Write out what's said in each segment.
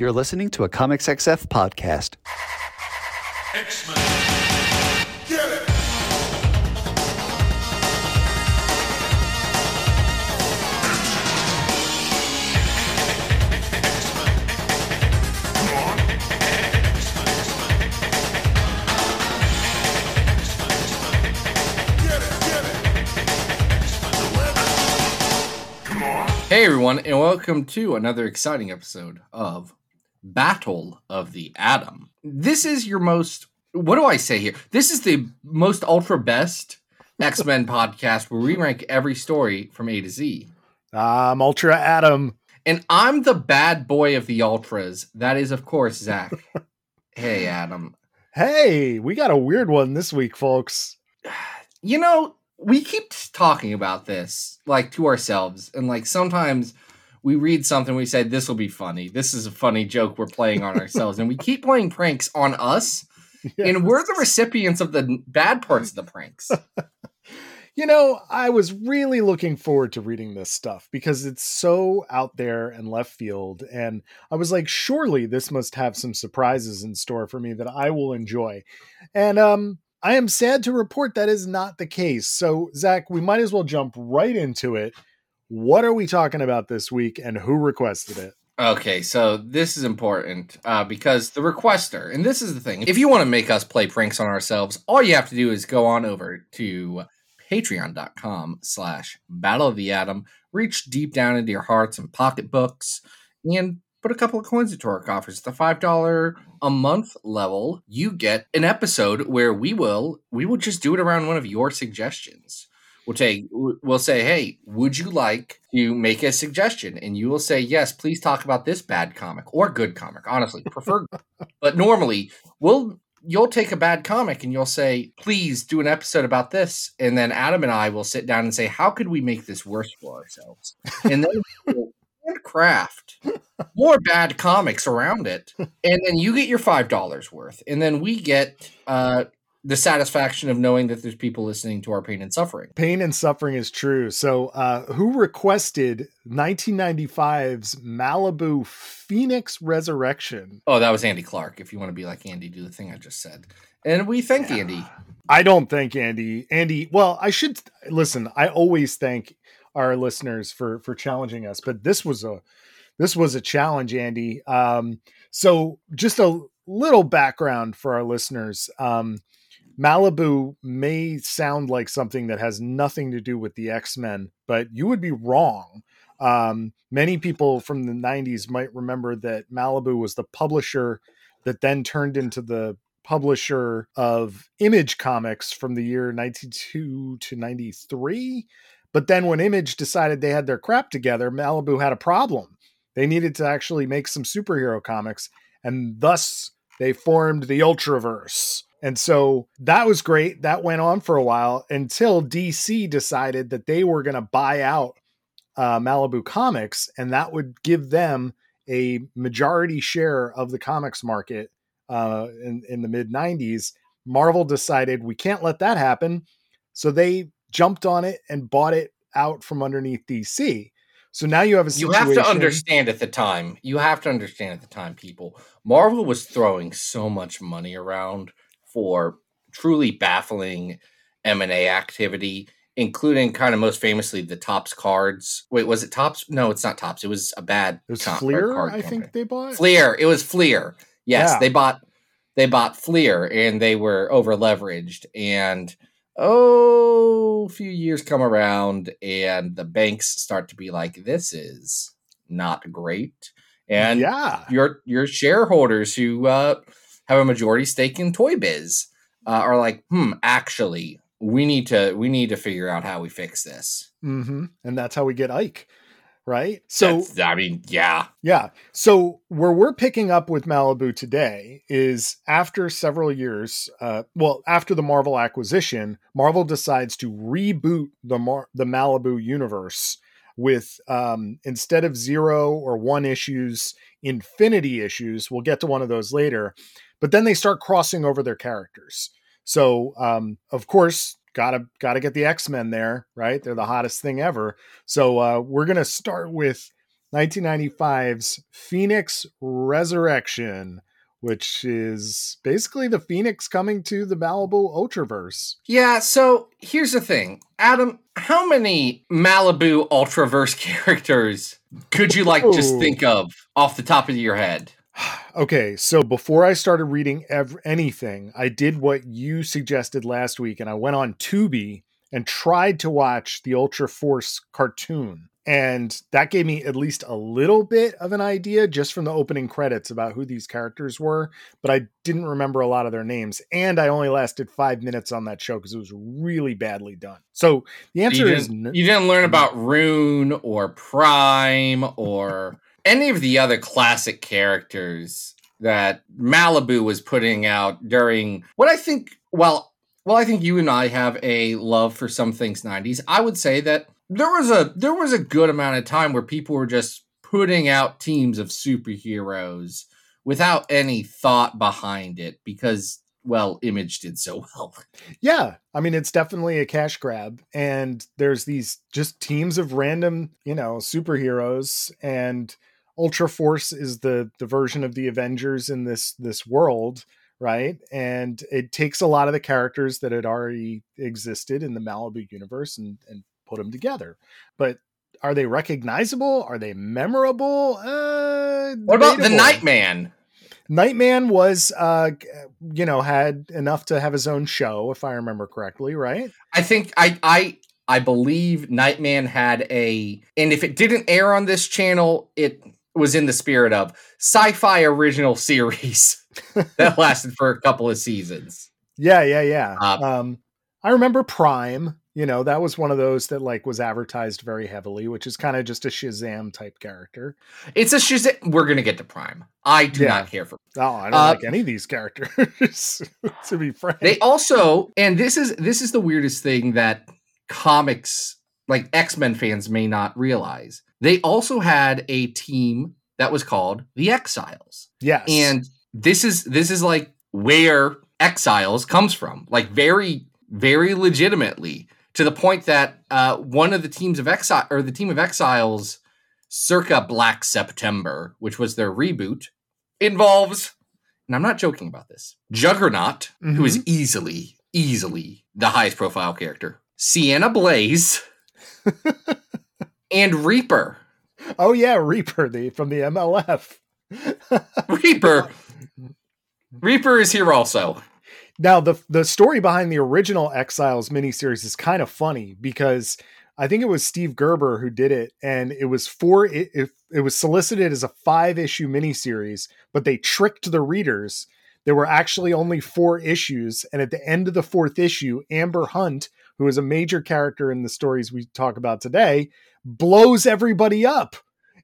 You're listening to a Comics XF podcast. X-Men. Get it! Hey everyone, and welcome to another exciting episode of Battle of the Atom. This is your most what do I say here? This is the most ultra best X-Men podcast where we rank every story from A to Z. I'm Ultra Adam. And I'm the bad boy of the ultras. That is, of course, Zach. hey Adam. Hey, we got a weird one this week, folks. You know, we keep talking about this like to ourselves, and like sometimes we read something, we say, This will be funny. This is a funny joke we're playing on ourselves. and we keep playing pranks on us, and we're the recipients of the bad parts of the pranks. You know, I was really looking forward to reading this stuff because it's so out there and left field. And I was like, surely this must have some surprises in store for me that I will enjoy. And um, I am sad to report that is not the case. So, Zach, we might as well jump right into it. What are we talking about this week and who requested it? Okay, so this is important uh, because the requester, and this is the thing, if you want to make us play pranks on ourselves, all you have to do is go on over to patreon.com slash battle of the atom, reach deep down into your hearts and pocketbooks, and put a couple of coins into our coffers. At the $5 a month level, you get an episode where we will we will just do it around one of your suggestions. We'll take we'll say, hey, would you like to make a suggestion? And you will say, yes, please talk about this bad comic or good comic. Honestly, prefer but normally we'll you'll take a bad comic and you'll say, please do an episode about this. And then Adam and I will sit down and say, how could we make this worse for ourselves? And then we'll craft more bad comics around it. And then you get your five dollars worth. And then we get uh the satisfaction of knowing that there's people listening to our pain and suffering. Pain and suffering is true. So, uh, who requested 1995's Malibu Phoenix Resurrection? Oh, that was Andy Clark. If you want to be like Andy, do the thing I just said. And we thank Andy. I don't thank Andy. Andy, well, I should listen. I always thank our listeners for for challenging us, but this was a this was a challenge, Andy. Um, so, just a little background for our listeners. Um, Malibu may sound like something that has nothing to do with the X Men, but you would be wrong. Um, many people from the 90s might remember that Malibu was the publisher that then turned into the publisher of Image Comics from the year 92 to 93. But then when Image decided they had their crap together, Malibu had a problem. They needed to actually make some superhero comics, and thus they formed the Ultraverse. And so that was great. That went on for a while until DC decided that they were going to buy out uh, Malibu Comics, and that would give them a majority share of the comics market uh, in, in the mid 90s. Marvel decided we can't let that happen. So they jumped on it and bought it out from underneath DC. So now you have a You have to understand at the time. You have to understand at the time, people. Marvel was throwing so much money around for truly baffling M and A activity, including kind of most famously the Topps cards. Wait, was it Topps? No, it's not Topps. It was a bad. It was co- Fleer, card I company. think they bought. Fleer. It was Fleer. Yes, Yeah. they bought they bought Fleer and they were over leveraged and oh a few years come around and the banks start to be like this is not great and yeah. your your shareholders who uh, have a majority stake in Toy Biz uh, are like hmm actually we need to we need to figure out how we fix this hmm And that's how we get Ike, right? So That's- I mean yeah Yeah. So where we're picking up with Malibu today is after several years, uh, well, after the Marvel acquisition, Marvel decides to reboot the Mar- the Malibu universe with um, instead of zero or one issues, infinity issues. We'll get to one of those later, but then they start crossing over their characters. So um, of course, gotta gotta get the X Men there, right? They're the hottest thing ever. So uh, we're gonna start with 1995's Phoenix Resurrection, which is basically the Phoenix coming to the Malibu Ultraverse. Yeah, so here's the thing. Adam, how many Malibu Ultraverse characters could you like just think of off the top of your head? Okay, so before I started reading ev- anything, I did what you suggested last week, and I went on Tubi and tried to watch the Ultra Force cartoon. And that gave me at least a little bit of an idea just from the opening credits about who these characters were, but I didn't remember a lot of their names. And I only lasted five minutes on that show because it was really badly done. So the answer you is you didn't learn mm-hmm. about Rune or Prime or any of the other classic characters that Malibu was putting out during what I think well well I think you and I have a love for some things 90s. I would say that there was a there was a good amount of time where people were just putting out teams of superheroes without any thought behind it because well image did so well Yeah, I mean it's definitely a cash grab and there's these just teams of random, you know, superheroes and Ultra Force is the the version of the Avengers in this this world, right? And it takes a lot of the characters that had already existed in the Malibu universe and and put them together. But are they recognizable? Are they memorable? Uh, what about the nightman Nightman was, uh, you know, had enough to have his own show, if I remember correctly, right? I think I I I believe Nightman had a and if it didn't air on this channel, it was in the spirit of sci-fi original series that lasted for a couple of seasons. Yeah, yeah, yeah. Uh, um, I remember Prime. You know, that was one of those that like was advertised very heavily, which is kind of just a Shazam type character. It's a Shazam. We're gonna get to Prime. I do Yeah. not care for. Oh, I don't Uh, like any of these characters, to be frank. They also, and this is this is the weirdest thing that comics like X Men fans may not realize. They also had a team that was called the Exiles. yes, and this is this is like where exiles comes from like very very legitimately to the point that uh one of the teams of exile or the team of exiles circa black september which was their reboot involves and i'm not joking about this juggernaut who is easily easily the highest profile character sienna blaze and reaper oh yeah, Reaper, the from the MLF. reaper reaper is here also Now the the story behind the original Exiles miniseries is kind of funny because I think it was Steve Gerber who did it, and it was four. It, it, it was solicited as a five issue miniseries, but they tricked the readers. There were actually only four issues, and at the end of the fourth issue, Amber Hunt, who is a major character in the stories we talk about today, blows everybody up.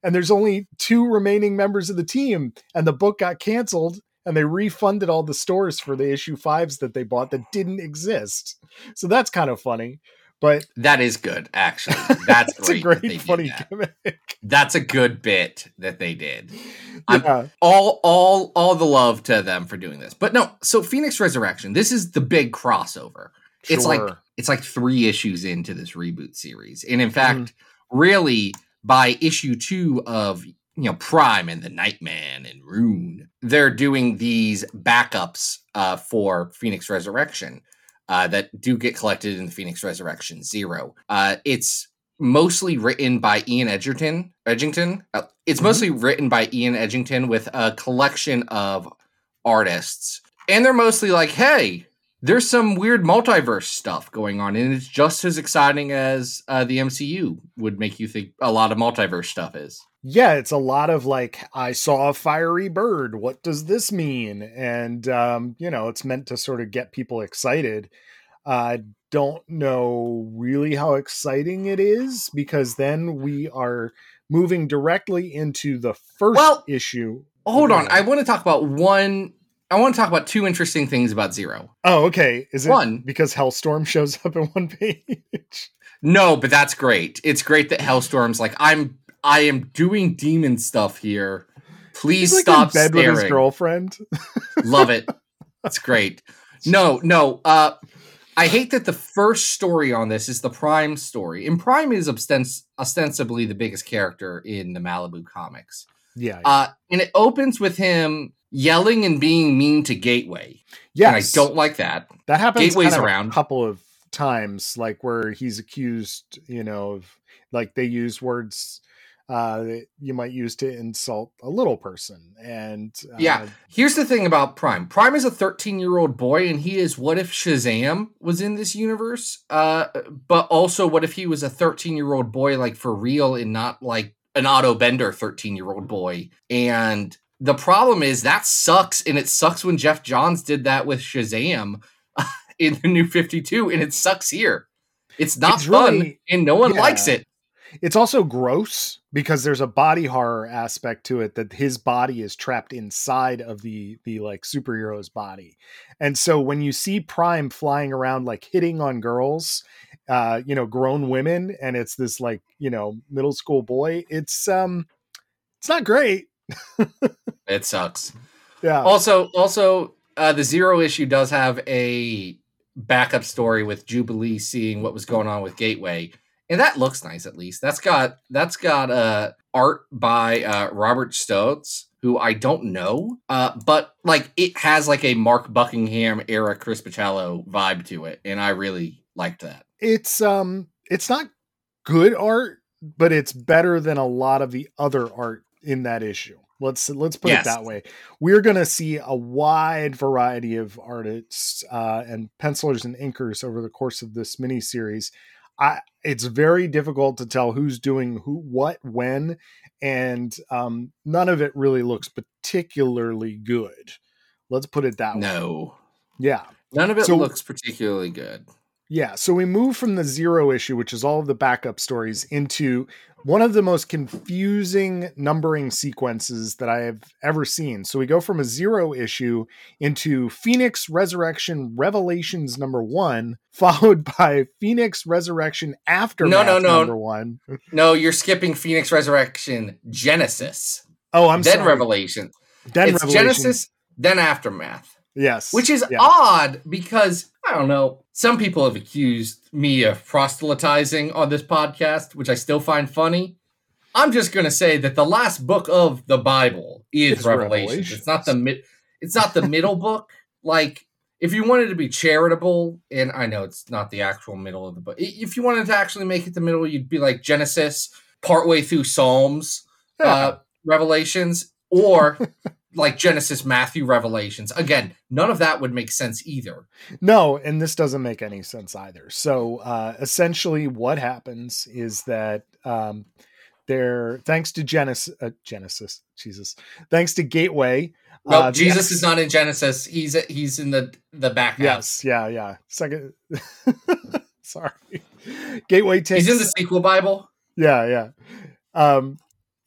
And there's only two remaining members of the team, and the book got canceled and they refunded all the stores for the issue fives that they bought that didn't exist. So that's kind of funny. But That is good, actually. That's it's a great. that great, funny that. gimmick. That's a good bit that they did. Yeah. All, all, all the love to them for doing this. But no, so Phoenix Resurrection. This is the big crossover. It's like it's like three issues into this reboot series, and in fact, really by issue two of you know Prime and the Nightman and Rune, they're doing these backups uh, for Phoenix Resurrection uh, that do get collected in the Phoenix Resurrection Zero. Uh, it's mostly written by Ian Edgerton. Edginton. Uh, it's Mhm. mostly written by Ian Edginton with a collection of artists, and they're mostly like, "Hey, there's some weird multiverse stuff going on, and it's just as exciting as uh, the MCU would make you think a lot of multiverse stuff is." Yeah, it's a lot of like, I saw a fiery bird. What does this mean? And, um, you know, it's meant to sort of get people excited. I don't know really how exciting it is because then we are moving directly into the first Well, issue. Hold on, I want to talk about one. I want to talk about two interesting things about Zero. Oh, okay. Is it One- because Hellstorm shows up in one page? No, but that's great. It's great that Hellstorm's like, I'm I am doing demon stuff here. Please He's like stop in bed staring. with his girlfriend. Love it. It's great. No, no. Uh I hate that the first story on this is the Prime story, and Prime is ostens- ostensibly the biggest character in the Malibu comics. Yeah. yeah. Uh, and it opens with him yelling and being mean to Gateway. yes. And I don't like that. That happens Gateway's kind of around. a couple of times, like where he's accused, you know, of like they use words uh that you might use to insult a little person. And uh, Yeah. Here's the thing about Prime. Prime is a 13 year old boy, and he is what if Shazam was in this universe? Uh, but also, what if he was a 13 year old boy, like for real, and not like an Otto Binder 13 year old boy? And the problem is that sucks, and it sucks when Geoff Johns did that with Shazam in the new 52, and it sucks here. It's not It's fun, really- and no one yeah. likes it. It's also gross because there's a body horror aspect to it that his body is trapped inside of the the like superhero's body. And so when you see Prime flying around like hitting on girls, uh, you know, grown women and it's this like, you know, middle school boy, it's um it's not great. It sucks. Yeah. Also, also, uh, the zero issue does have a backup story with Jubilee seeing what was going on with Gateway, and that looks nice. At least that's got that's got uh, art by uh, Robert Stokes, who I don't know, uh, but like it has like a Mark Buckingham era Chris Bachalo vibe to it, and I really liked that. it's um it's not good art, but it's better than a lot of the other art in that issue. Let's let's put Yes. it that way. We're going to see a wide variety of artists uh, and pencilers and inkers over the course of this mini series. I, it's very difficult to tell who's doing who, what, when, and um, none of it really looks particularly good. Let's put it that way. No, Yeah. none of it So- looks particularly good. Yeah, so we move from the zero issue, which is all of the backup stories, into one of the most confusing numbering sequences that I have ever seen. So we go from a zero issue into Phoenix Resurrection Revelations number one, followed by Phoenix Resurrection Aftermath no, no. number one. No, you're skipping Phoenix Resurrection Genesis, Oh, I'm then sorry. Revelation. Then it's Revelation. Genesis, then Aftermath. Yes. which is yes. odd because I don't know. Some people have accused me of proselytizing on this podcast, which I still find funny. I'm just going to say that the last book of the Bible is It's Revelation. Revelations. It's not the mid. It's not the middle book. Like, if you wanted to be charitable, and I know it's not the actual middle of the book. If you wanted to actually make it the middle, you'd be like Genesis, partway through Psalms, Yeah. uh, Revelations, or like Genesis, Matthew, Revelations. Again, none of that would make sense either. No, and this doesn't make any sense either. So uh, essentially, what happens is that um, there, thanks to Genesis, uh, Genesis, Jesus, thanks to Gateway. No, uh, Jesus is not in Genesis. He's he's in the the back. Yes, yeah, yeah. Second, sorry. Gateway takes. He's in the sequel Bible. Yeah, yeah. Um,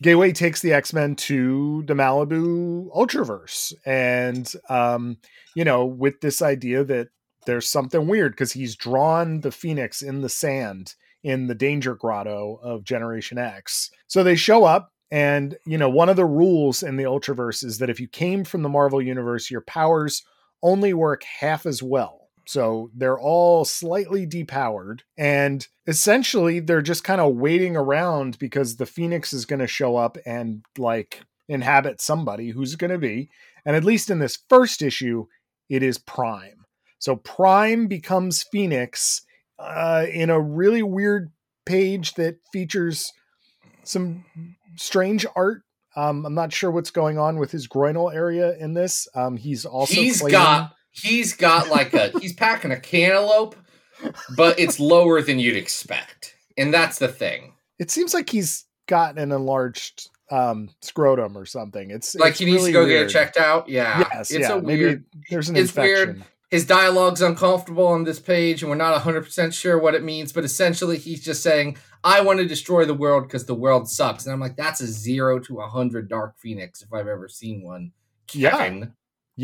Gateway takes the X Men to the Malibu Ultraverse, and um, you know, with this idea that there's something weird because he's drawn the Phoenix in the sand in the Danger Grotto of Generation X. So they show up, and you know, one of the rules in the Ultraverse is that if you came from the Marvel Universe, your powers only work half as well. So they're all slightly depowered. And essentially, they're just kind of waiting around because the Phoenix is going to show up and like inhabit somebody who's going to be. And at least in this first issue, it is Prime. So Prime becomes Phoenix uh, in a really weird page that features some strange art. Um, I'm not sure what's going on with his groinal area in this. Um, he's also he's claiming- got he's got like a he's packing a cantaloupe, but it's lower than you'd expect, and that's the thing. It seems like he's got an enlarged um, scrotum or something. It's Like it's he needs really to go weird. get it checked out. Yeah, Yes, it's yeah. a maybe weird. there's an it's weird. infection. His dialogue's uncomfortable on this page, and we're not 100% sure what it means, but essentially he's just saying, I want to destroy the world because the world sucks. And I'm like, that's a zero to a 100 Dark Phoenix if I've ever seen one. Kevin. Yeah,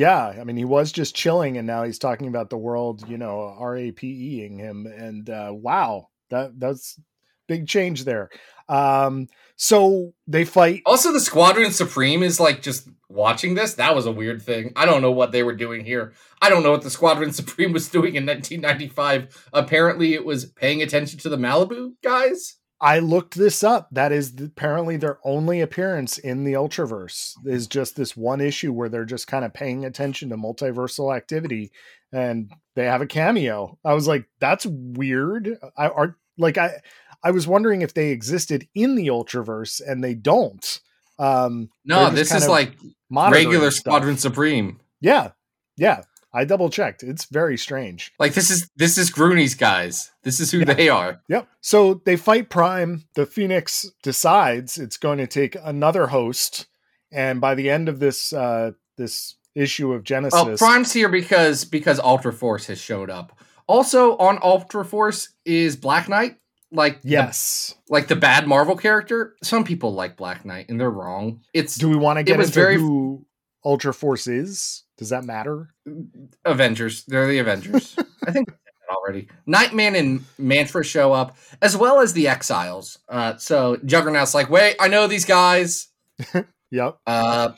I mean, he was just chilling, and now he's talking about the world, you know, RAPEing him, and uh, wow, that that's big change there. Um, so they fight. Also, the Squadron Supreme is like just watching this. That was a weird thing. I don't know what they were doing here. I don't know what the Squadron Supreme was doing in 1995. Apparently, it was paying attention to the Malibu guys. I looked this up. That is apparently their only appearance in the Ultraverse is just this one issue where they're just kind of paying attention to multiversal activity and they have a cameo. I was like, that's weird. I are like I I was wondering if they existed in the Ultraverse and they don't. Um No, this is like regular stuff. Squadron Supreme. Yeah. Yeah. I double checked. It's very strange. Like this is this is Grooney's guys. This is who they are. Yep. So they fight Prime. The Phoenix decides it's going to take another host, and by the end of this uh this issue of Genesis, Oh, Prime's here because because Ultra Force has showed up. Also on Ultra Force is Black Knight. Like the- yes. like the bad Marvel character. Some people like Black Knight and they're wrong. It's Do we want to get was into very- who Ultra Force is? Does that matter? Avengers. They're the Avengers. I think that already. Nightman and Mantra show up, as well as the Exiles. Uh, so Juggernaut's like, wait, I know these guys. Yep. Uh,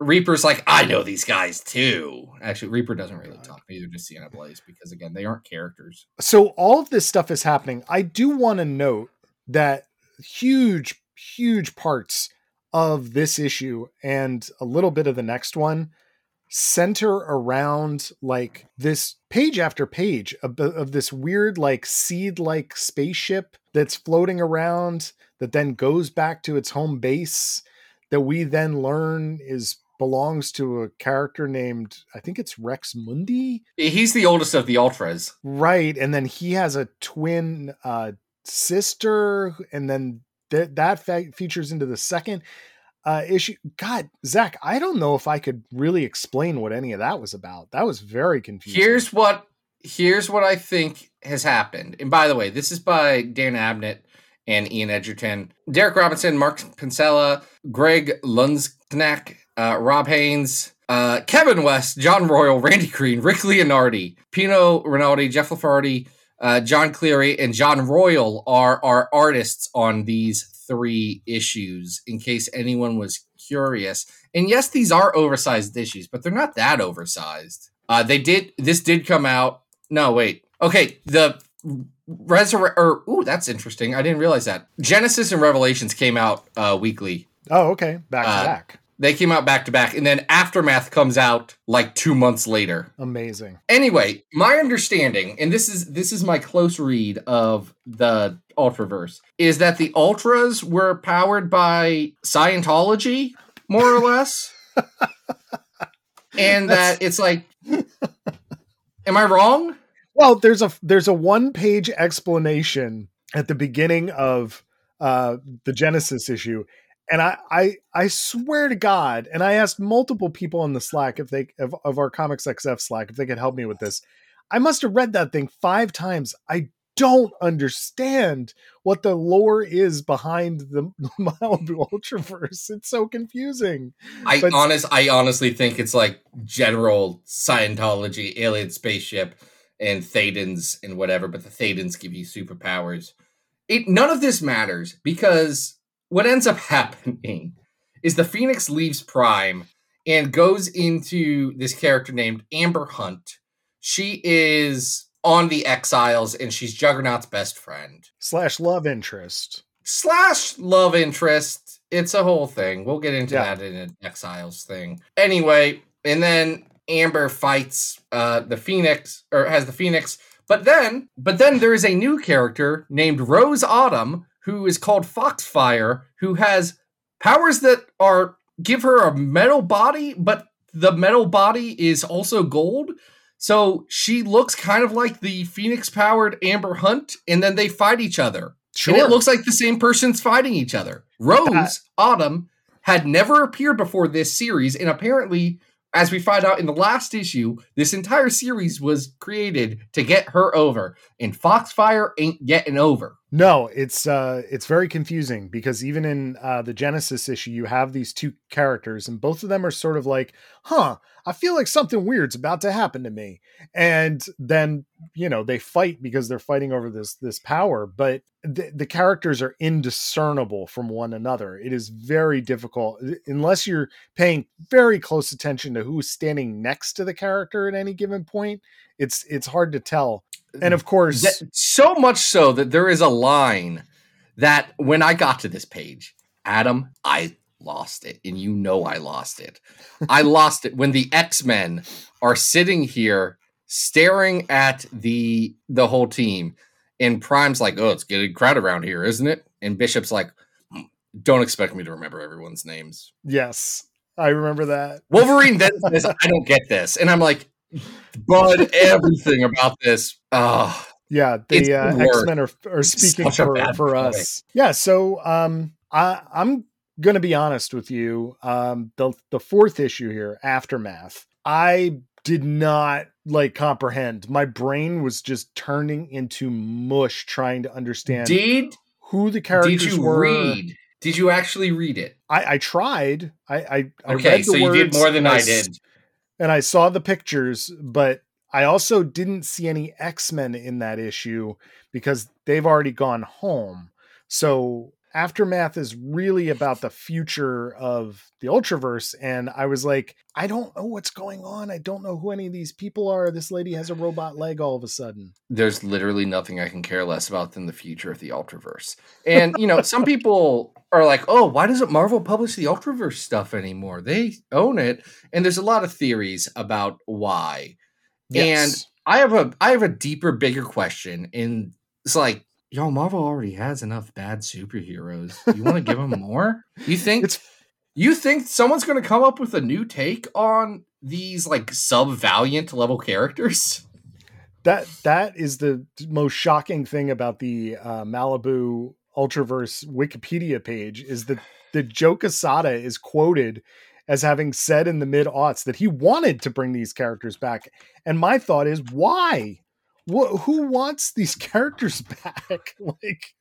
Reaper's like, I know these guys too. Actually, Reaper doesn't really talk. Neither does Sienna Blaze because again, they aren't characters. So all of this stuff is happening. I do want to note that huge, huge parts of this issue and a little bit of the next one center around like this page after page of, of this weird like seed like spaceship that's floating around that then goes back to its home base that we then learn is belongs to a character named I think it's Rex Mundi He's the oldest of the Ultras. Right, and then he has a twin uh, sister, and then th- that fa- features into the second uh, issue. God, Zach, I don't know if I could really explain what any of that was about. That was very confusing. Here's what here's what I think has happened. And by the way, this is by Dan Abnett and Ian Edgerton, Derek Robinson, Mark Pincella, Greg Lundsknack, uh, Rob Haynes, uh, Kevin West, John Royle, Randy Green, Rick Leonardi, Pino Rinaldi, Jeff Lafardi, uh, John Cleary, and John Royle are are artists on these three issues. In case anyone was curious, and yes, these are oversized issues, but they're not that oversized. Uh, they did this did come out. No, wait. Okay, the resurrect or ooh, that's interesting. I didn't realize that. Genesis and Revelations came out uh, weekly. Oh, okay, back Uh, to back. They came out back to back, and then Aftermath comes out like two months later. Amazing. Anyway, my understanding, and this is this is my close read of the Ultraverse, is that the Ultras were powered by Scientology, more or less, and that it's like, am I wrong? Well, there's a there's a one page explanation at the beginning of uh, the Genesis issue, and I, I I swear to God, and I asked multiple people on the Slack if they of, of our Comics XF Slack if they could help me with this. I must have read that thing five times. I don't understand what the lore is behind the Malibu Ultraverse. It's so confusing. I But- honest, I honestly think it's like general Scientology, alien spaceship, and Thadans and whatever. But the Thadans give you superpowers. It none of this matters because what ends up happening is the Phoenix leaves Prime and goes into this character named Amber Hunt. She is on the Exiles and she's Juggernaut's best friend Slash love interest. slash love interest. It's a whole thing. We'll get into Yeah. that in an Exiles thing. Anyway, and then Amber fights uh the Phoenix or has the Phoenix, but then but then there is a new character named Rose Autumn who is called Foxfire who has powers that are give her a metal body, but the metal body is also gold. So she looks kind of like the Phoenix powered Amber Hunt, and then they fight each other. Sure. And it looks like the same person's fighting each other. Rose Autumn had never appeared before this series, and apparently, as we find out in the last issue, this entire series was created to get her over, and Foxfire ain't getting over. No, it's uh it's very confusing because even in uh the Genesis issue you have these two characters and both of them are sort of like, "Huh, I feel like something weird's about to happen to me." And then, you know, they fight because they're fighting over this this power, but the, the characters are indiscernible from one another. It is very difficult unless you're paying very close attention to who's standing next to the character at any given point. It's it's hard to tell and of course That- so much so that there is a line that when I got to this page, Adam, I lost it, and you know I lost it. I lost it when the X Men are sitting here staring at the the whole team, and Prime's like, "Oh, it's getting crowded around here, isn't it?" And Bishop's like, "Hmm, "Don't expect me to remember everyone's names." yes i remember that Wolverine then says, "I don't get this," and I'm like, "Bud, everything about this." Oh, yeah the uh, x-men are, are speaking for, for us yeah so um i i'm gonna be honest with you um the the fourth issue here aftermath i did not like comprehend my brain was just turning into mush trying to understand did who the characters Did you were read? Did you actually read it? I, I tried i i, I Okay, read the so you did more than I, I did. and I saw the pictures, but I also didn't see any X Men in that issue because they've already gone home. So Aftermath is really about the future of the Ultraverse. And I was like, I don't know what's going on. I don't know who any of these people are. This lady has a robot leg all of a sudden. There's literally nothing I can care less about than the future of the Ultraverse. And you know, some people are like, "Oh, why doesn't Marvel publish the Ultraverse stuff anymore? They own it." And there's a lot of theories about why. Yes. I have a I have a deeper, bigger question, and it's like, yo, Marvel already has enough bad superheroes. You want to give them more? You think It's- you think someone's going to come up with a new take on these like sub valiant level characters? that that is the most shocking thing about the uh, Malibu Ultraverse Wikipedia page is that the Joe Quesada is quoted as having said in the mid aughts that he wanted to bring these characters back, and my thought is why? Wh- who wants these characters back? like,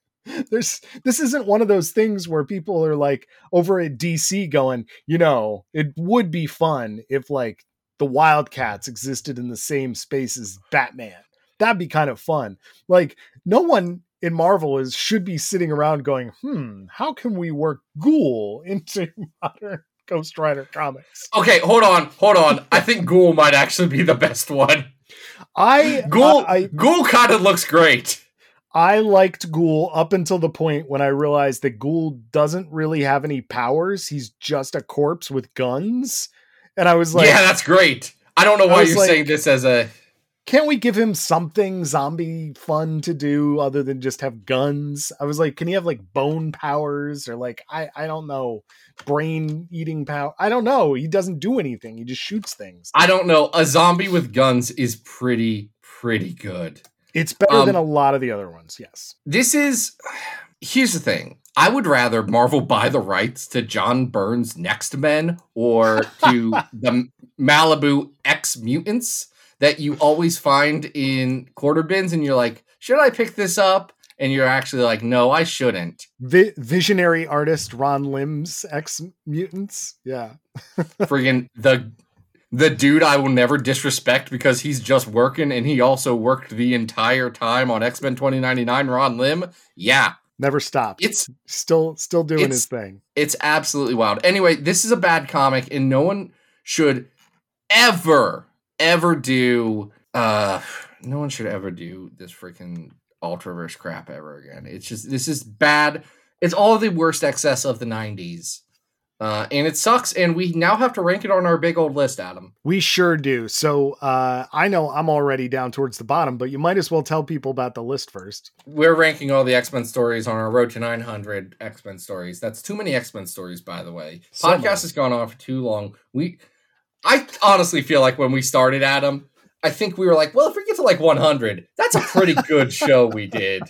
there's this isn't one of those things where people are like over at DC going, you know, it would be fun if like the Wildcats existed in the same space as Batman. That'd be kind of fun. Like no one in Marvel is should be sitting around going, "Hmm, how can we work Ghoul into modern Ghost Rider comics?" Okay, hold on, hold on. I think Ghoul might actually be the best one. I Ghoul, I Ghoul kind of looks great. I liked Ghoul up until the point when I realized that Ghoul doesn't really have any powers. He's just a corpse with guns. And I was like, yeah, that's great. I don't know why was you're like- saying this as a. can't we give him something zombie fun to do other than just have guns? I was like, can he have like bone powers or like I I don't know, brain eating power? I don't know. He doesn't do anything. He just shoots things. I don't know. A zombie with guns is pretty, pretty good. It's better Um, than a lot of the other ones. Yes. This is. Here's the thing. I would rather Marvel buy the rights to John Byrne's Next Men or to the Malibu X Mutants that you always find in quarter bins, and you're like, should I pick this up? And you're actually like, no, I shouldn't. Vi- visionary artist Ron Lim's X Mutants. Yeah. Friggin' the the dude I will never disrespect because he's just working and he also worked the entire time on X Men 2099. Ron Lim, yeah, Never stopped. it's still still doing his thing. It's absolutely wild. Anyway, this is a bad comic, and no one should ever, ever do. uh No one should ever do this freaking Ultraverse crap ever again. It's just this is bad. It's all the worst excess of the '90s, uh, and it sucks. And we now have to rank it on our big old list, Adam. We sure do. So uh I know I'm already down towards the bottom, but you might as well tell people about the list first. We're ranking all the X Men stories on our road to 900 X Men stories. That's too many X Men stories, by the way. So Podcast many. has gone on for too long. We, I honestly feel like when we started, Adam, I think we were like, well, if we get to like 100, that's a pretty good show we did.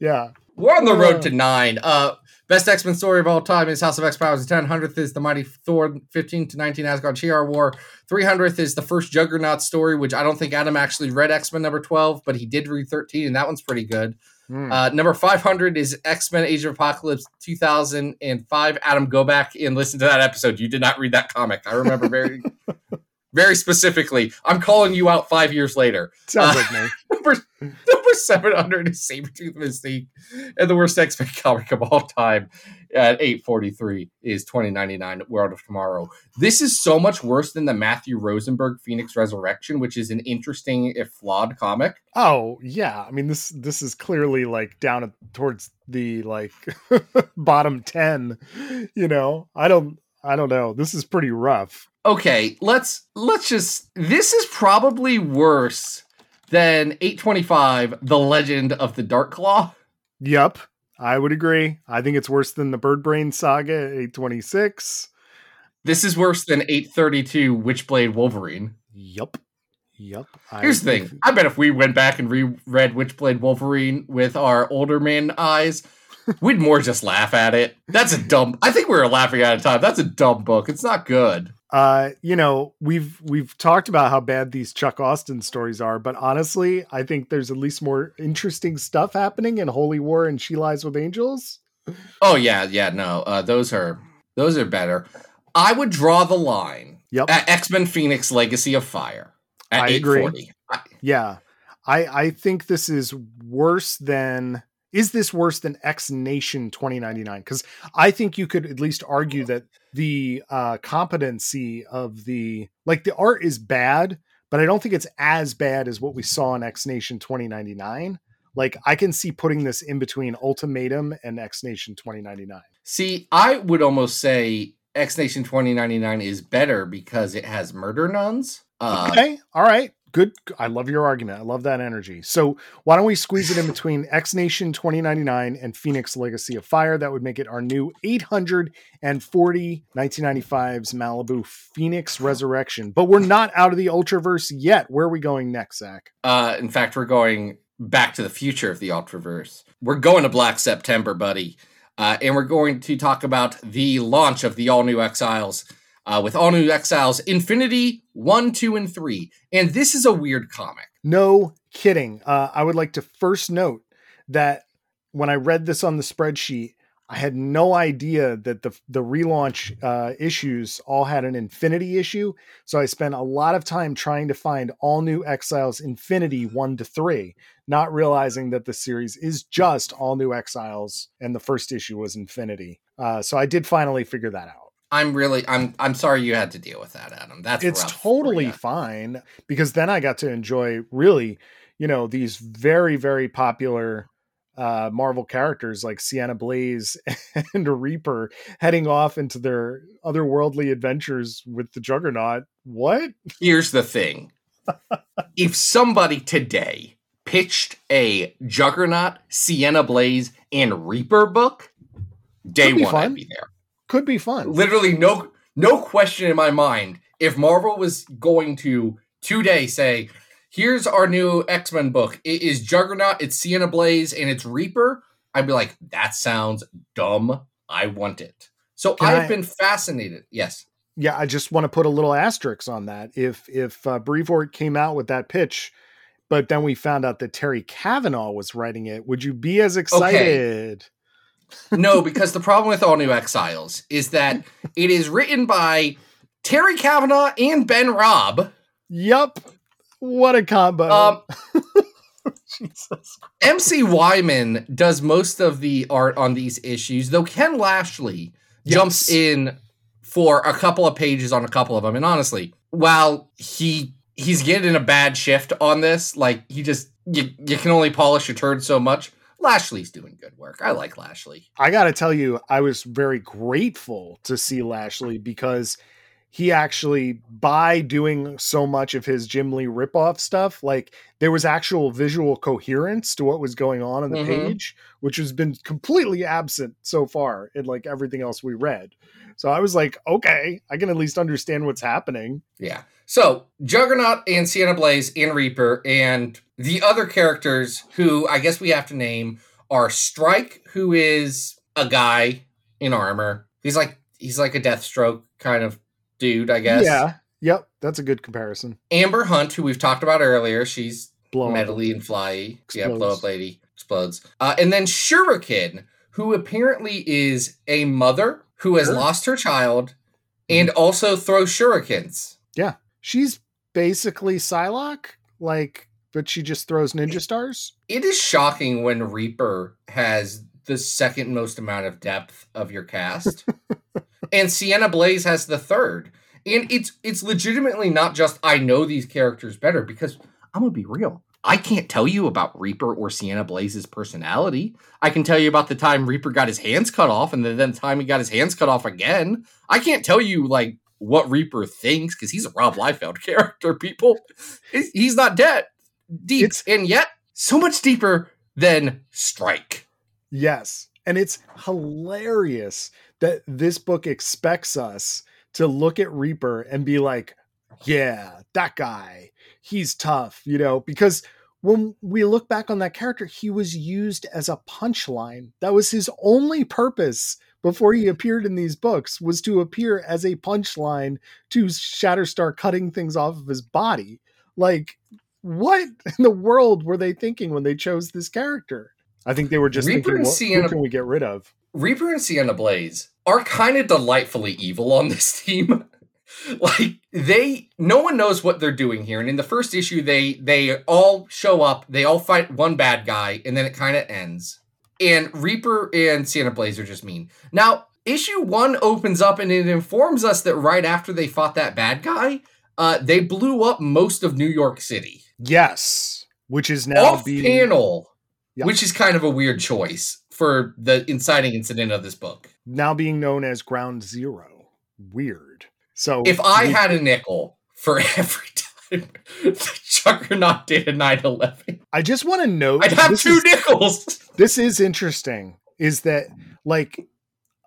Yeah. We're on the road to nine. Uh, best X Men story of all time is House of X Powers. The 100th is the Mighty Thor. 15 to 19 Asgard Shi'ar War. 300th is the first Juggernaut story, which I don't think Adam actually read X Men number 12, but he did read 13, and that one's pretty good. Hmm. Uh, number 500 is X Men Age of Apocalypse 2005. Adam, go back and listen to that episode. You did not read that comic. I remember very, very specifically. I'm calling you out five years later. Sounds uh, like me. Number, number 700 is Sabretooth Mystique. And the worst X Men comic of all time at 843 is 2099 World of Tomorrow. This is so much worse than the Matthew Rosenberg Phoenix Resurrection, which is an interesting, if flawed, comic. Oh yeah, I mean this this is clearly like down at, towards the like bottom ten. You know, I don't I don't know. This is pretty rough. Okay let's let's just this is probably worse than 825 the legend of the dark claw Yep, I would agree. I think it's worse than the Bird Brain saga, eight twenty six. this is worse than 832 witchblade wolverine Yep, yep. I here's the thing i bet if we went back and reread witchblade wolverine with our older man eyes we'd more just laugh at it that's a dumb i think we were laughing at a time that's a dumb book it's not good Uh, you know, we've we've talked about how bad these Chuck Austin stories are, but honestly, I think there's at least more interesting stuff happening in Holy War and She Lies with Angels. oh yeah yeah no uh, those are those are better i would draw the line Yep. at x-men phoenix legacy of fire at I agree. 840 I- Yeah. I I think this is worse than is this worse than X Nation 2099? Because I think you could at least argue that the uh competency of the like the art is bad, but I don't think it's as bad as what we saw in X Nation 2099. Like I can see putting this in between Ultimatum and X Nation 2099. See, I would almost say X Nation 2099 is better because it has murder nuns. Uh, Okay. All right. Good. I love your argument. I love that energy. So why don't we squeeze it in between X Nation 2099 and Phoenix Legacy of Fire? That would make it our new 840 1995's Malibu Phoenix Resurrection. But we're not out of the Ultraverse yet. Where are we going next, Zach? Uh, in fact, we're going back to the future of the Ultraverse. We're going to Black September, buddy. Uh, and we're going to talk about the launch of the All New Exiles uh, with All New Exiles Infinity 1, 2, and 3. And this is a weird comic. No kidding. Uh, I would like to first note that when I read this on the spreadsheet, I had no idea that the the relaunch uh, issues all had an Infinity issue. So I spent a lot of time trying to find all new Exiles Infinity one to three, not realizing that the series is just all new Exiles, and the first issue was Infinity. Uh, so I did finally figure that out. I'm really, I'm, I'm sorry you had to deal with that, Adam. That's it's totally fine because then I got to enjoy really, you know, these very very popular uh Marvel characters like Sienna Blaze and Reaper heading off into their otherworldly adventures with the Juggernaut. What? Here's the thing. if somebody today pitched a Juggernaut, Sienna Blaze, and Reaper book, day one. I'd be there. Could be fun. Literally no no question in my mind. If Marvel was going to today say, here's our new X-Men book. It is Juggernaut, it's Sienna Blaze, and it's Reaper, I'd be like, that sounds dumb. I want it. So Can I've I- been fascinated. Yes. Yeah, I just want to put a little asterisk on that. If if uh, Brevoort came out with that pitch, but then we found out that Terry Kavanagh was writing it, would you be as excited? No, because the problem with All New Exiles is that it is written by Terry Kavanagh and Ben Raab. Yup. What a combo. Um, Jesus. MC Wyman does most of the art on these issues, though Ken Lashley jumps in for a couple of pages on a couple of them. And honestly, while he he's getting a bad shift on this, like he just you, you can only polish your turd so much. Lashley's doing good work. I like Lashley. I got to tell you, I was very grateful to see Lashley because he actually, by doing so much of his Jim Lee ripoff stuff, like there was actual visual coherence to what was going on in the Mhm. page, which has been completely absent so far in like everything else we read. So I was like, okay, I can at least understand what's happening. Yeah. So Juggernaut and Sienna Blaze and Reaper and the other characters who I guess we have to name are Strike, who is a guy in armor. He's like he's like a Deathstroke kind of dude, I guess. Yeah. Yep. That's a good comparison. Amber Hunt, who we've talked about earlier, she's Blow metally and flyy. Yeah, blow up lady. explodes. Uh, and then Shuriken, who apparently is a mother who has Sure. lost her child and also throws shurikens. Yeah. She's basically Psylocke, like, but she just throws ninja stars. It is shocking when Reaper has the second most amount of depth of your cast, and Sienna Blaze has the third. And it's it's legitimately not just I know these characters better because I'm gonna be real. I can't tell you about Reaper or Sienna Blaze's personality. I can tell you about the time Reaper got his hands cut off and then the time he got his hands cut off again. I can't tell you like what Reaper thinks because he's a Rob Liefeld character, people. He's- not dead deep, It's- and yet so much deeper than Strike. Yes. And it's hilarious that this book expects us to look at Reaper and be like, yeah, that guy, he's tough, you know, because when we look back on that character, he was used as a punchline. That was his only purpose before he appeared in these books was to appear as a punchline to Shatterstar cutting things off of his body. Like, what in the world were they thinking when they chose this character? I think they were just Reaper thinking, and what, Sienna- who can we get rid of? Reaper and Sienna Blaze are kind of delightfully evil on this team. like they no one knows what they're doing here and in the first issue they they all show up they all fight one bad guy and then it kind of ends and reaper and sienna blaze are just mean now issue one opens up and it informs us that right after they fought that bad guy uh they blew up most of new york city Yes, which is now off being panel which is kind of a weird choice for the inciting incident of this book now being known as Ground Zero. Weird. So if I had a nickel for every time Juggernaut did a 9/11, I just want to note, I'd have two is- nickels. this is interesting is that like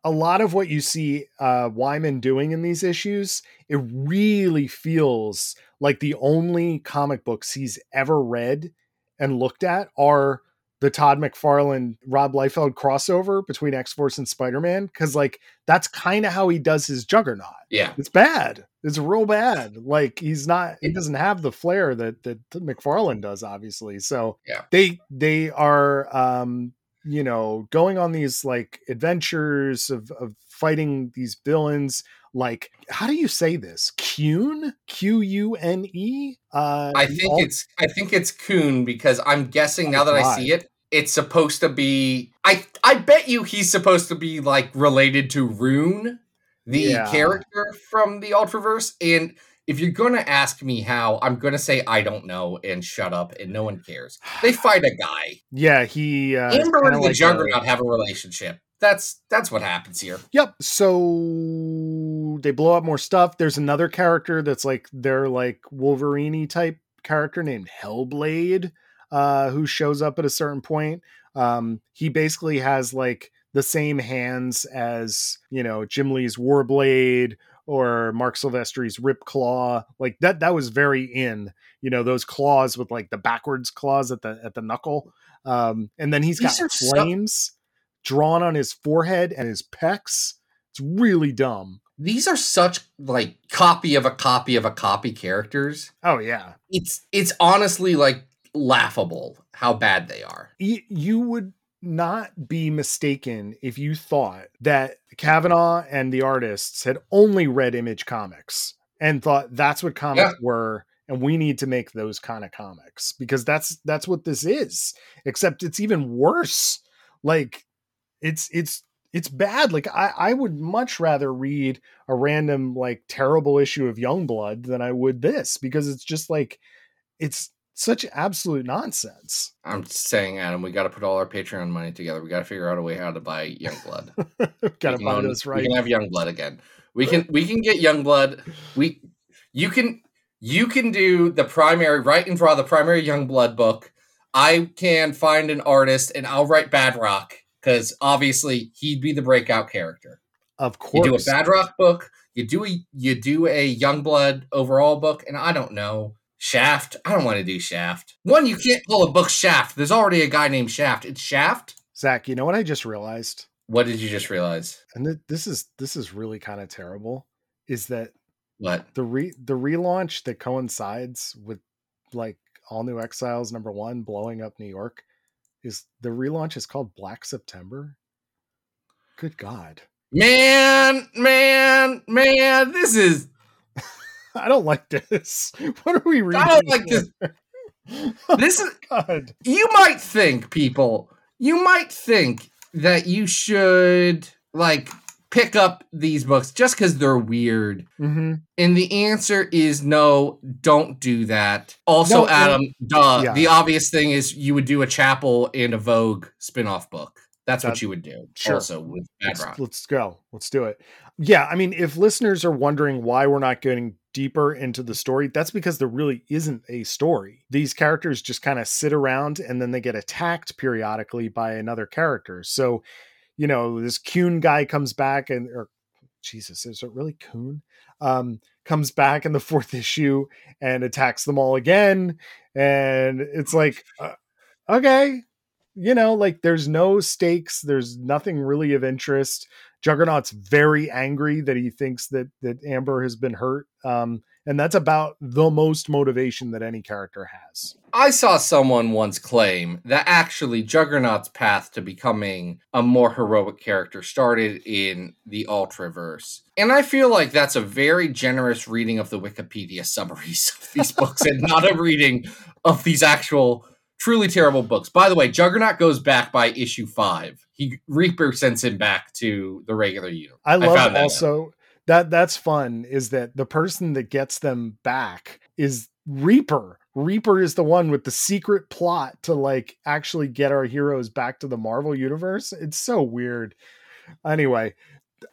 a lot of what you see uh Wyman doing in these issues it really feels like the only comic books he's ever read and looked at are the Todd McFarlane Rob Liefeld crossover between X-Force and Spider-Man cuz like that's kind of how he does his Juggernaut Yeah, it's bad. It's real bad. Like he's not. He doesn't have the flair that that McFarlane does, obviously. So Yeah. they they are, um, you know, going on these like adventures of of fighting these villains. Like, how do you say this? Cune, Q U N E. Uh, I think all- it's I think it's Coon because I'm guessing now Oh, that I see it, it's supposed to be. I I bet you he's supposed to be like related to Rune, the Yeah. character from the Ultraverse. And if you're gonna ask me how, I'm gonna say I don't know and shut up, and no one cares. They fight a guy. yeah. He uh, Amber and the like a- have a relationship. That's that's what happens here. Yep. So they blow up more stuff. There's another character that's like they're like Wolverine type character named Hellblade, uh, who shows up at a certain point. Um, he basically has like the same hands as you know Jim Lee's Warblade or Marc Silvestri's Ripclaw. Like that that was very in, you know, those claws with like the backwards claws at the at the knuckle. Um, and then he's got These so- flames drawn on his forehead and his pecs. It's really dumb. These are such like copy of a copy of a copy characters. Oh yeah. It's it's honestly like laughable how bad they are. You would not be mistaken if you thought that Kavanagh and the artists had only read Image Comics and thought that's what comics Yeah. were and we need to make those kind of comics because that's that's what this is except it's even worse like it's it's it's bad like I, I would much rather read a random like terrible issue of Youngblood than I would this because it's just like it's such absolute nonsense I'm saying, Adam, we got to put all our Patreon money together. We got to figure out a way how to buy Youngblood. We can buy own- this We right. can have Youngblood again. We can we can get Youngblood. We you can you can do the primary write and draw the primary Youngblood book. I can find an artist and I'll write Bad Rock because obviously he'd be the breakout character. Of course, You do a. Bad Rock book. You do a you do a Youngblood overall book, and I don't know Shaft. I don't want to do Shaft. One, you can't call a book Shaft. There's already a guy named Shaft. It's Shaft. Zach, you know what I just realized? What did you just realize? And th- this is this is really kind of terrible. Is that What? the re the relaunch that coincides with like all new exiles number one blowing up New York is the relaunch is called Black September. Good God. Man, man, man, this is I don't like this. What are we reading? I don't like this. This is God. you might think, people, you might think that you should like pick up these books just because they're weird. hmm And the answer is no, don't do that. Also, No, no. Adam, duh. Yeah. The obvious thing is you would do a Chapel and a Vogue spin-off book. That's That- what you would do. sure. Also with Bad Let's, let's go. Let's do it. Yeah, I mean, if listeners are wondering why we're not getting deeper into the story, that's because there really isn't a story. These characters just kind of sit around and then they get attacked periodically by another character. So, you know, this Kuhn guy comes back and, or Jesus, is it really Kuhn? Um, comes back in the fourth issue and attacks them all again. And it's like, uh, okay, you know, like there's no stakes, there's nothing really of interest. Juggernaut's very angry that he thinks that that Amber has been hurt. Um, and that's about the most motivation that any character has. I saw someone once claim that actually Juggernaut's path to becoming a more heroic character started in the Ultraverse. And I feel like that's a very generous reading of the Wikipedia summaries of these books and not a reading of these actual truly terrible books. By the way, Juggernaut goes back by issue five. He Reaper sends him back to the regular universe. I love found that out. also that that's fun is that the person that gets them back is Reaper. Reaper is the one with the secret plot to like actually get our heroes back to the Marvel universe. It's so weird. Anyway,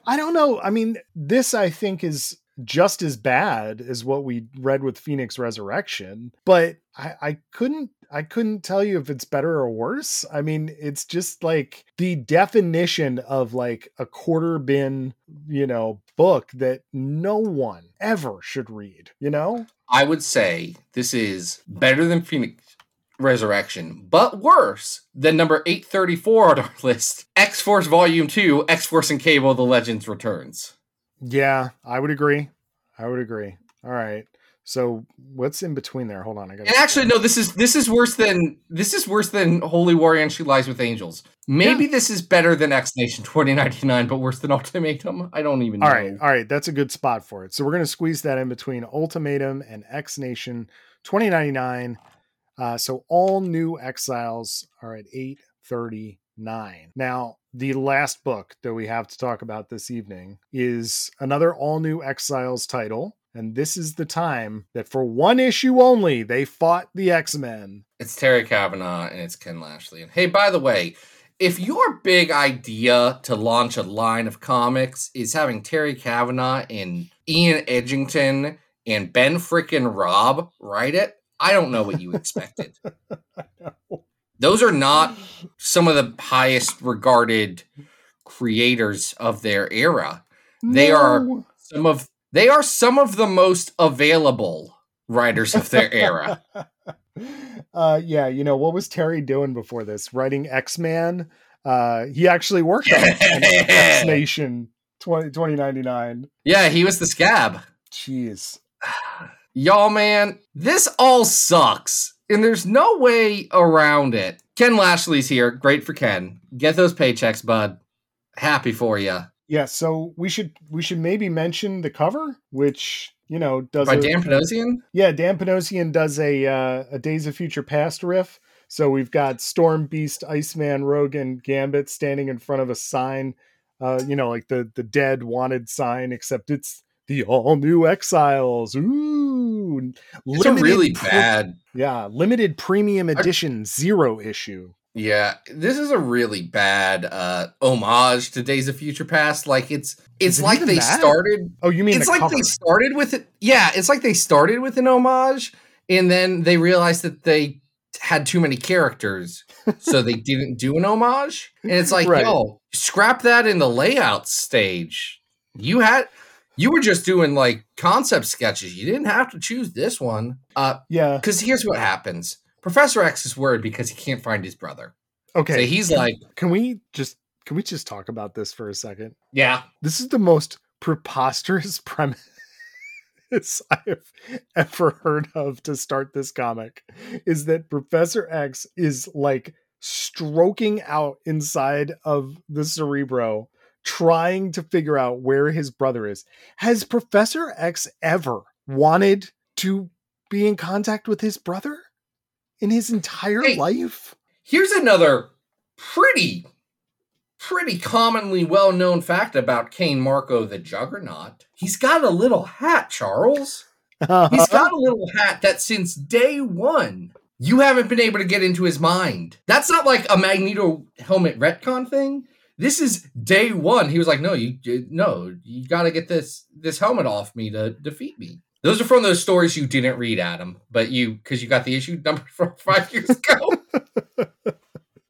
I don't know. I mean, this I think is just as bad as what we read with Phoenix Resurrection, but I, I couldn't I couldn't tell you if it's better or worse. I mean, it's just like the definition of like a quarter bin, you know, book that no one ever should read, you know? I would say this is better than Phoenix Resurrection, but worse than number 834 on our list X Force Volume 2 X Force and Cable The Legends Returns. Yeah, I would agree. I would agree. All right. So what's in between there? Hold on. I got And actually, no, this is this is worse than this is worse than Holy Warrior and She Lies with Angels. Maybe this is better than X Nation 2099, but worse than Ultimatum. I don't even know. All right, all right, that's a good spot for it. So we're going to squeeze that in between Ultimatum and X Nation 2099. Uh, so all new exiles are at 839. Now, the last book that we have to talk about this evening is another all new exiles title. And this is the time that for one issue only, they fought the X Men. It's Terry Kavanagh and it's Ken Lashley. And hey, by the way, if your big idea to launch a line of comics is having Terry Kavanagh and Ian Edginton and Ben frickin' Raab write it, I don't know what you expected. Those are not some of the highest regarded creators of their era. They are- Some of they are some of the most available writers of their era. uh yeah you know what was terry doing before this writing x-man uh he actually worked on x nation 20, 2099 yeah, he was the scab. jeez Y'all, man, this all sucks, and there's no way around it. Ken Lashley's here. Great for Ken. Get those paychecks, bud. Happy for you. Yeah so we should we should maybe mention the cover which you know does By a- Dan Panosian? yeah dan panosian does a uh, a days of future past riff so we've got storm beast iceman rogan gambit standing in front of a sign uh you know like the the dead wanted sign except it's the all new exiles ooh It's a really pre- bad. yeah limited premium edition zero issue Yeah, this is a really bad uh homage to Days of Future Past. Like it's it's it like they that? started oh you mean it's the like cover. they started with it. Yeah, it's like they started with an homage and then they realized that they had too many characters, so they didn't do an homage. And it's like, Right. yo, scrap that in the layout stage. You had you were just doing like concept sketches. You didn't have to choose this one. Uh yeah because here's what happens. Professor X is worried because he can't find his brother. okay So he's like, can we just can we just talk about this for a second yeah, This is the most preposterous premise I have ever heard of to start this comic. Is that Professor X is like stroking out inside of the Cerebro, trying to figure out where his brother is. Has Professor X ever wanted to be in contact with his brother in his entire Hey. life? Here's another pretty, pretty commonly well known fact about Cain Marko the Juggernaut. He's got a little hat, Charles. Uh-huh. He's got a little hat that since day one, you haven't been able to get into his mind. That's not like a Magneto helmet retcon thing. This is day one. He was like, "No, you, you- no, you got to get this this helmet off me to defeat me." Those are from those stories you didn't read, Adam, but you because you got the issue number from five years ago.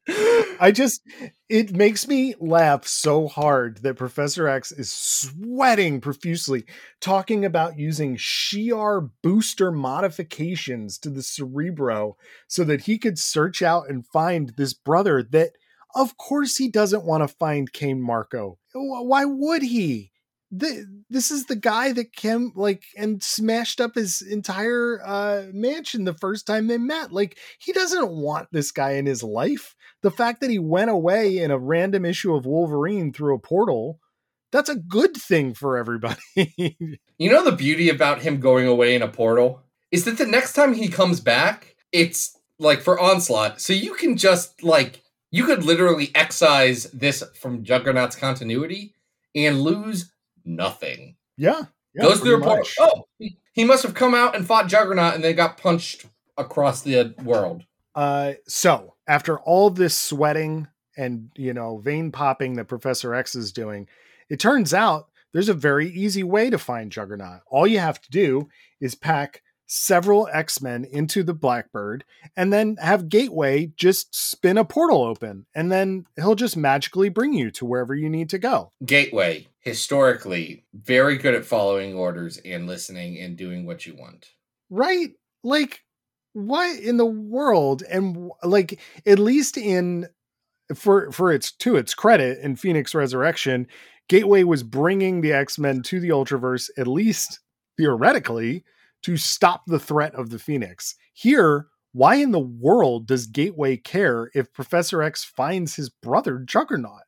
I just it makes me laugh so hard that Professor X is sweating profusely talking about using Shi'ar booster modifications to the Cerebro so that he could search out and find this brother that of course he doesn't want to find Cain Marko. Why would he? Th- This is the guy that came like and smashed up his entire uh mansion the first time they met. Like he doesn't want this guy in his life the fact that he went away in a random issue of Wolverine through a portal, that's a good thing for everybody. You know the beauty about him going away in a portal is that the next time he comes back, it's like for onslaught. So you can just like you could literally excise this from Juggernaut's continuity and lose nothing. yeah. yeah Goes through portal. much. Oh, he- he must have come out and fought Juggernaut and then got punched across the world. Uh, so after all this sweating and you know vein popping that Professor X is doing, it turns out there's a very easy way to find Juggernaut. All you have to do is pack several X-Men into the Blackbird and then have Gateway just spin a portal open and then he'll just magically bring you to wherever you need to go. Gateway, historically, very good at following orders and listening and doing what you want. right like what in the world and like at least in for for its to its credit in phoenix resurrection gateway was bringing the x-men to the ultraverse at least theoretically to stop the threat of the phoenix here why in the world does gateway care if professor x finds his brother juggernaut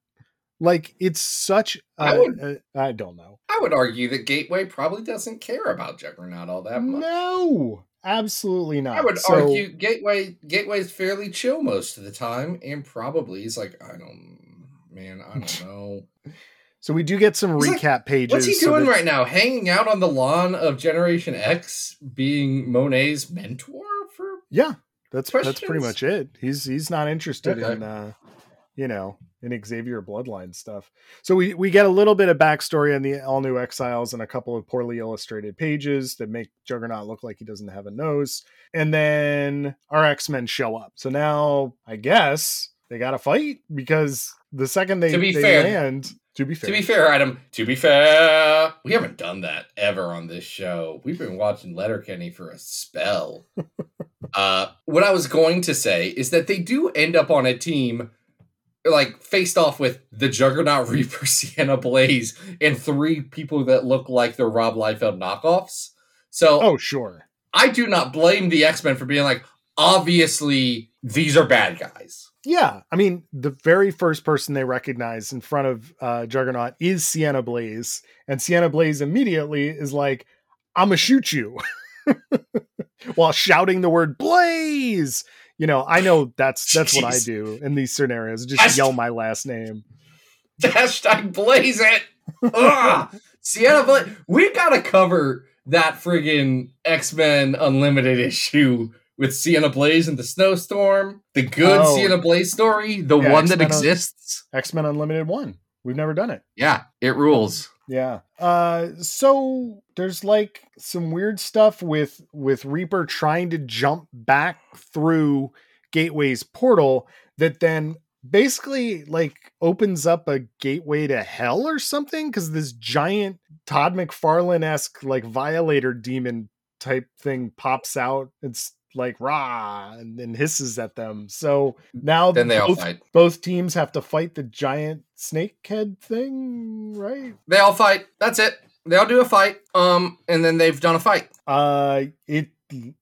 like it's such I I would- I don't know I would argue that Gateway probably doesn't care about Juggernaut all that much. no absolutely not I would So- argue Gateway Gateway's fairly chill most of the time, and probably he's like, I don't, man, I don't know. So we do get some He's like, recap pages. What's he so doing that- right now? Hanging out on the lawn of Generation X, being Monet's mentor for? Yeah, that's that's pretty much it. He's he's not interested Okay. in uh, you know, in Xavier bloodline stuff. So we we get a little bit of backstory on the all new exiles and a couple of poorly illustrated pages that make Juggernaut look like he doesn't have a nose. And then our X Men show up. So now I guess they got to fight because the second they, To be they fair- land, to be fair, To be fair, Adam. To be fair, we haven't done that ever on this show. We've been watching Letterkenny for a spell. uh, what I was going to say is that they do end up on a team like faced off with the Juggernaut Reaper, Sienna Blaze, and three people that look like they're Rob Liefeld knockoffs. So oh sure, I do not blame the X Men for being like, obviously these are bad guys. Yeah, I mean, the very first person they recognize in front of uh, Juggernaut is Sienna Blaze, and Sienna Blaze immediately is like, "I'm gonna shoot you," while shouting the word "Blaze." You know, I know that's that's what I do in these scenarios. Just That's- yell my last name. Hashtag blaze it. Ugh. Sienna Blaze. We gotta cover that friggin' X Men Unlimited issue with Sienna Blaze and the snowstorm. The good Oh. Sienna Blaze story, the Yeah, one that X-Men Un- exists. X Men Unlimited one. We've never done it. Yeah, it rules. Yeah. Uh so there's like some weird stuff with with Reaper trying to jump back through Gateway's portal that then basically like opens up a gateway to hell or something cuz this giant Todd McFarlane-esque like violator demon type thing pops out. It's like rah and then hisses at them. So now Then they all both, fight. both teams have to fight the giant snake head thing, right? They all fight. That's it. They all do a fight. Um, and then they've done a fight. uh it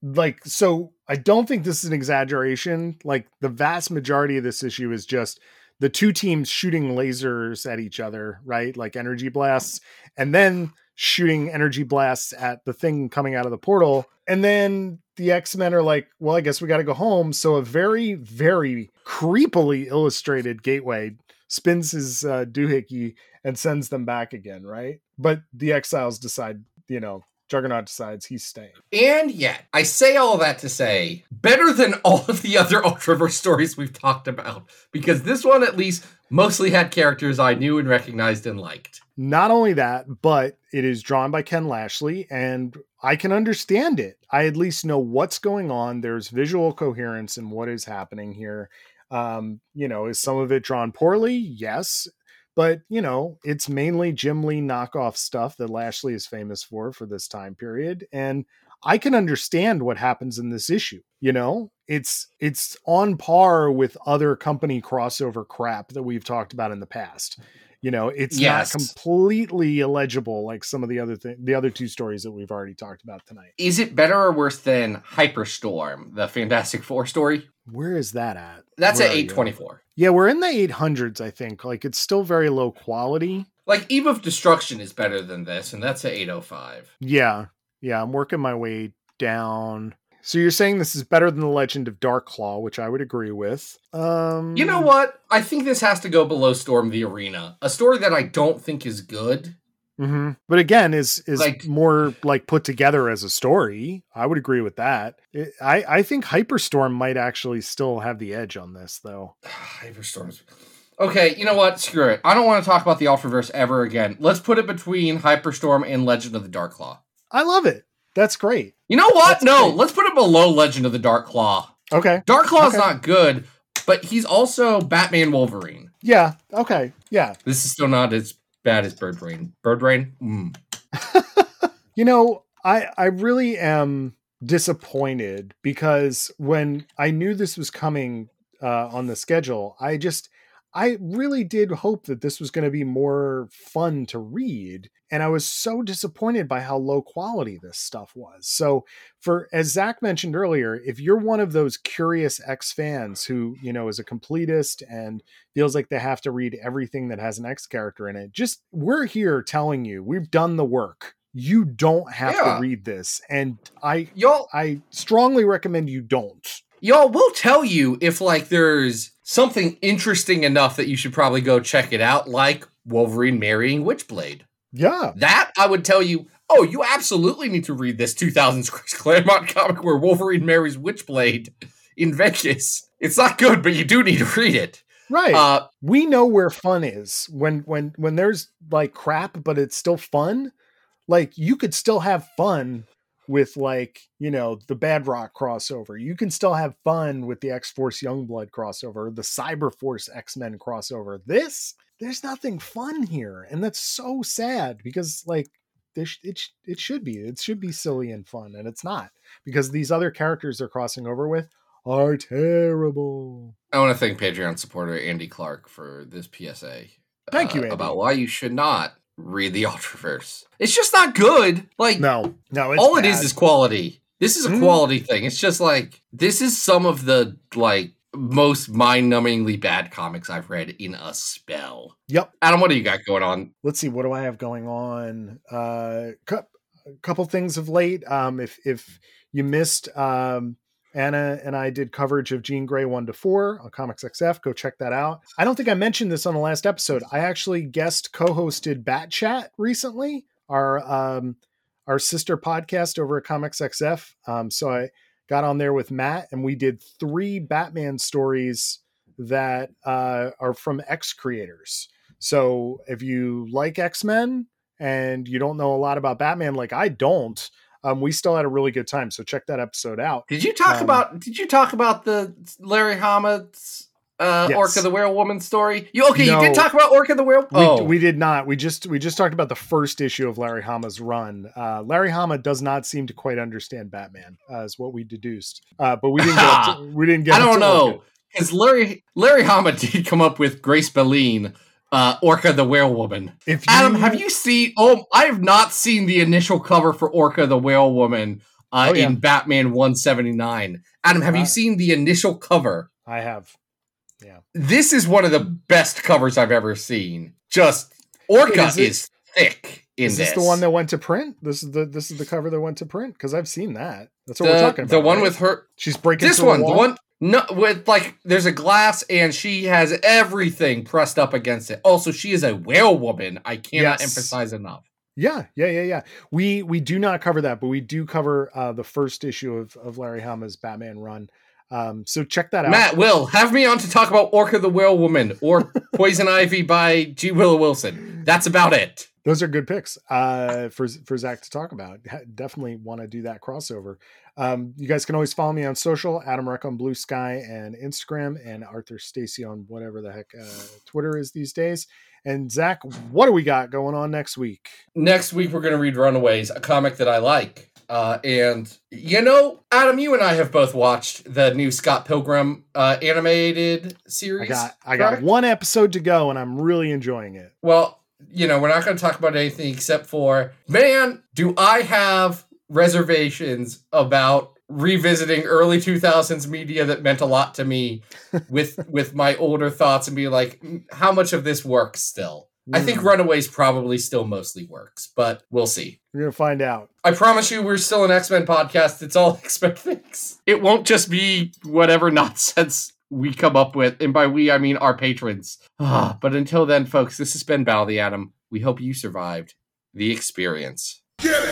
like so I don't think this is an exaggeration. Like the vast majority of this issue is just the two teams shooting lasers at each other, right? Like energy blasts, and then shooting energy blasts at the thing coming out of the portal. And then the X Men are like, well, I guess we got to go home. So a very, very creepily illustrated gateway spins his uh, doohickey and sends them back again, right? But the exiles decide, you know, Juggernaut decides he's staying. And yet, I say all that to say, better than all of the other Ultraverse stories we've talked about, because this one at least mostly had characters I knew and recognized and liked. Not only that, but it is drawn by Ken Lashley, and I can understand it. I at least know what's going on. There's visual coherence in what is happening here. Um, you know, is some of it drawn poorly? Yes but you know it's mainly jim lee knockoff stuff that lashley is famous for for this time period and i can understand what happens in this issue you know? It's it's on par with other company crossover crap that we've talked about in the past you know it's Yes. not completely illegible like some of the other th- the other two stories that we've already talked about tonight Is it better or worse than Hyperstorm, the Fantastic Four story? where is that at That's Where at are you? 824. yeah we're in the 800s i think like it's still very low quality Like Eve of Destruction is better than this, and that's at 805. Yeah. Yeah. I'm working my way down. So you're saying this is better than the Legend of Dark Claw, which I would agree with. Um You know what? I think this has to go below Storm the Arena, a story that I don't think is good. mhm. But again, is is Like- more like put together as a story. I would agree with that. It, I I think Hyperstorm might actually still have the edge on this, though. Hyperstorms. Okay, you know what? Screw it. I don't want to talk about the Ultraverse ever again. Let's put it between Hyperstorm and Legend of the Dark Claw. I love it. That's great. You know what? That's no, great. let's put him below Legend of the Dark Claw. Okay. Dark Claw's Okay. not good, but he's also Batman Wolverine. Yeah. Okay. Yeah. This is still not as bad as Bird Brain. Bird Brain? Mm. You know, I I really am disappointed because when I knew this was coming uh, on the schedule, I just I really did hope that this was going to be more fun to read, and I was so disappointed by how low quality this stuff was. So, for as Zach mentioned earlier, if you're one of those curious X fans who you know is a completist and feels like they have to read everything that has an X character in it, just we're here telling you we've done the work. You don't have Yeah. to read this, and I Y'all I strongly recommend you don't. Y'all will tell you if like there's something interesting enough that you should probably go check it out, like Wolverine marrying Witchblade. Yeah, That I would tell you, oh, you absolutely need to read this 2000s Chris Claremont comic where Wolverine marries Witchblade in Vegas. It's not good, but you do need to read it. right. Uh, we know where fun is when when when there's like crap but it's still fun like you could still have fun with like you know the bad rock crossover you can still have fun with the x-force youngblood crossover the cyber force x-men crossover this there's nothing fun here and that's so sad because like sh- it, it should be it should be silly and fun and it's not because these other characters they're crossing over with are terrible I want to thank Patreon supporter Andy Clark for this PSA. Thank you, uh, Andy. About why you should not read the Ultraverse. It's just not good. Like, no no it's all it is is quality. This is a Mhm. quality thing. It's just like this is some of the like most mind-numbingly bad comics I've read in a spell. yep Adam, what do you got going on? let's see what do i have going on uh a couple things of late um if if you missed um Anna and I did coverage of Jean Grey 1 to 4 on Comics XF. Go check that out. I don't think I mentioned this on the last episode. I actually guest co-hosted Bat Chat recently, our um our sister podcast over at Comics XF. Um, so I got on there with Matt and we did three Batman stories that uh, are from X creators. So if you like X Men and you don't know a lot about Batman, like I don't, um, we still had a really good time. So check that episode out. Did you talk Um, about did you talk about the Larry Hama's uh Yes. Orca the Werewolf story? You okay, you did talk about Orca the Werewolf? We, Oh. we did not. We just we just talked about the first issue of Larry Hama's run. Uh, Larry Hama does not seem to quite understand Batman, uh, is what we deduced. Uh, but we didn't get to, we didn't get. I don't know. Because Larry Larry Hama did come up with Grace Balin, uh, Orca the Werewolf. If Adam, have you seen? Oh, I have not seen the initial cover for Orca the Werewolf uh, Oh, yeah. in Batman 179. Adam, have Uh, you seen the initial cover? I have. Yeah. This is one of the best covers I've ever seen. Just Orca Is is, thick in Is this, the one that went to print? This is the this is the cover that went to print because I've seen that. That's what we're talking about. the one right? with her she's breaking this one, the wall? one no with like there's a glass and she has everything pressed up against it. Also, she is a whale woman. I cannot Yes. emphasize enough. Yeah, yeah, yeah, yeah. We we do not cover that, but we do cover uh, the first issue of of Larry Hama's Batman run. Um, so check that out. Matt, Will, have me on to talk about Orca the Whale Woman or Poison Ivy by G. Willow Wilson. That's about it. Those are good picks uh, for for Zach to talk about. Definitely want to do that crossover. Um, you guys can always follow me on social, Adam Reck on Blue Sky and Instagram, and Arthur Stacy on whatever the heck uh, Twitter is these days. And Zach, what do we got going on next week? Next week, we're going to read Runaways, a comic that I like. Uh, and, you know, Adam, you and I have both watched the new Scott Pilgrim uh, animated series. I got I got one episode to go, and I'm really enjoying it. Well, you know, we're not going to talk about anything except for, man, do I have reservations about revisiting early 2000s media that meant a lot to me with with my older thoughts and be like "Mm, how much of this works still i think Mm. runaways probably still mostly works but we'll see We're gonna find out. I promise you, we're still an X Men podcast. It's all X Men things. It won't just be whatever nonsense we come up with. And by we, I mean our patrons. Ah, but until then, folks, this has been Battle of the Atom. We hope you survived the experience. Get it!